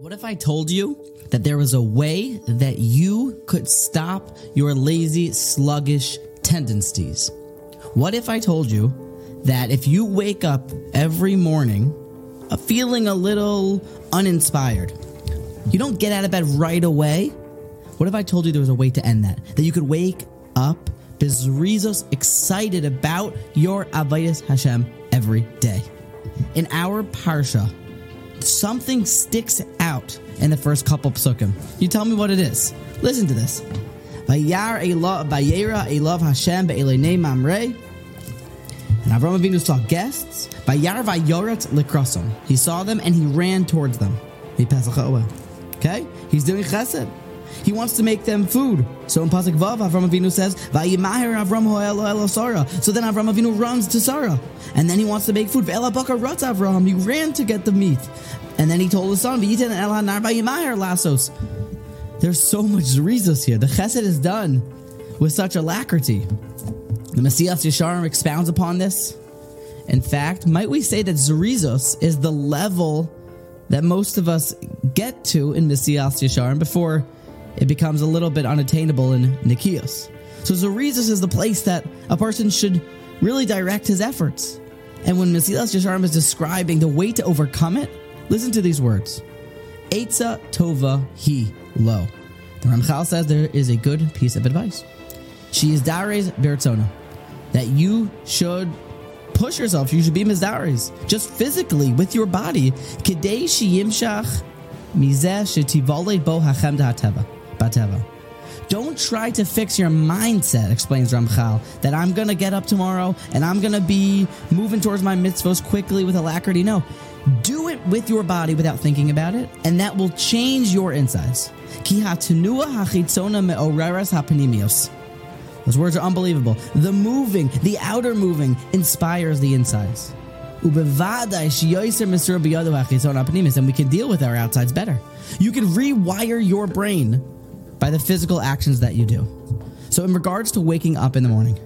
What if I told you that there was a way that you could stop your lazy, sluggish tendencies? What if I told you that if you wake up every morning uh, feeling a little uninspired, you don't get out of bed right away? What if I told you there was a way to end that? That you could wake up bezrizos excited about your Avodas Hashem every day. In our Parsha, something sticks out in the first couple psukim. You tell me what it is. Listen to this. Vayar Vayera Elav Hashem Be'elenei Mamre. And Avram Avinu saw guests. Vayar Vayorat Likrasom. He saw them and he ran towards them. He Okay? He's doing chesed. He wants to make them food. So in Pasuk Vav, Avram Avinu says, "Vayimaher Avram Hoel ho'elo Sarah." So then Avram Avinu runs to Sarah, and then he wants to make food. Ve'ela bakar ratz Avram. He ran to get the meat, and then he told his son, "V'yiten el hanar vayimaher lasos." There's so much zrizos here. The chesed is done with such alacrity. The Mesilas Yesharim expounds upon this. In fact, might we say that zrizos is the level that most of us get to in Mesilas Yesharim before it becomes a little bit unattainable in Nikios. So Zorizos is the place that a person should really direct his efforts. And when Mesilas Yesharim is describing the way to overcome it, listen to these words. Eitza tova hi lo. The Ramchal says there is a good piece of advice. She is dares berzona. That you should push yourself. You should be mizdares. Just physically with your body. Kedei sheyimshach mizeh shetivole bo hachem hateva. Bateva. Don't try to fix your mindset, explains Ramchal, that I'm going to get up tomorrow and I'm going to be moving towards my mitzvos quickly with alacrity. No, do it with your body without thinking about it, and that will change your insides. Those words are unbelievable. The moving, the outer moving, inspires the insides. And we can deal with our outsides better. You can rewire your brain by the physical actions that you do. So, in regards to waking up in the morning,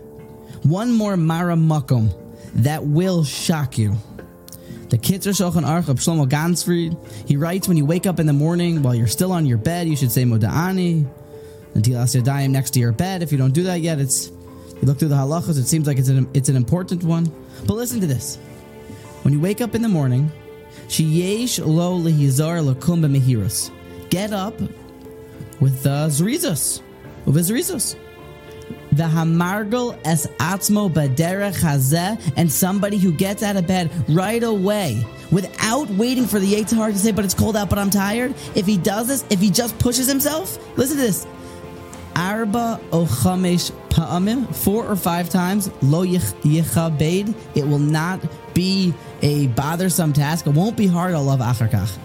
one more Mareh Makom that will shock you. The Kitzur Shulchan Aruch of Shlomo Ganzfried, he writes when you wake up in the morning while you're still on your bed, you should say Modeh Ani, until Yadayim next to your bed. If you don't do that yet, it's you look through the halachas, it seems like it's an, it's an important one. But listen to this. When you wake up in the morning, Sheyesh lo lehizar lakum mehirus. Get up with the Zrizos. With Zrizos. The Hamargel es atzmo baderech hazeh, and somebody who gets out of bed right away without waiting for the Yetzer to say, but it's cold out, but I'm tired. If he does this, if he just pushes himself, listen to this. Arba ochamesh pa'amim, four or five times, lo yichabed, it will not be a bothersome task. It won't be hard, I love acharkach.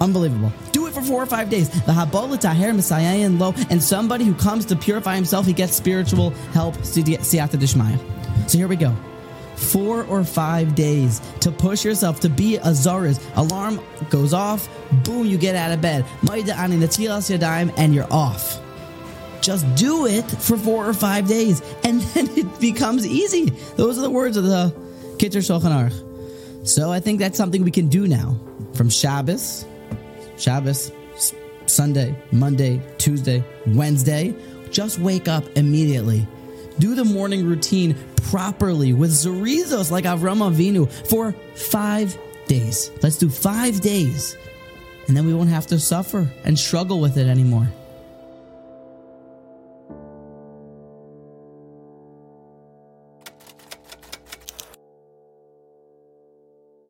Unbelievable. For four or five days. The Habol Taher Messiah Lo, and somebody who comes to purify himself, he gets spiritual help, Siyata Dishmaya. So here we go. Four or five days to push yourself to be a Zariz. Alarm goes off, boom, you get out of bed. And you're off. Just do it for four or five days, and then it becomes easy. Those are the words of the Kitzur Shulchan Aruch. So I think that's something we can do now. From Shabbos Shabbos, Sunday, Monday, Tuesday, Wednesday. Just wake up immediately. Do the morning routine properly with Zorizos like Avram Avinu for five days. Let's do five days. And then we won't have to suffer and struggle with it anymore.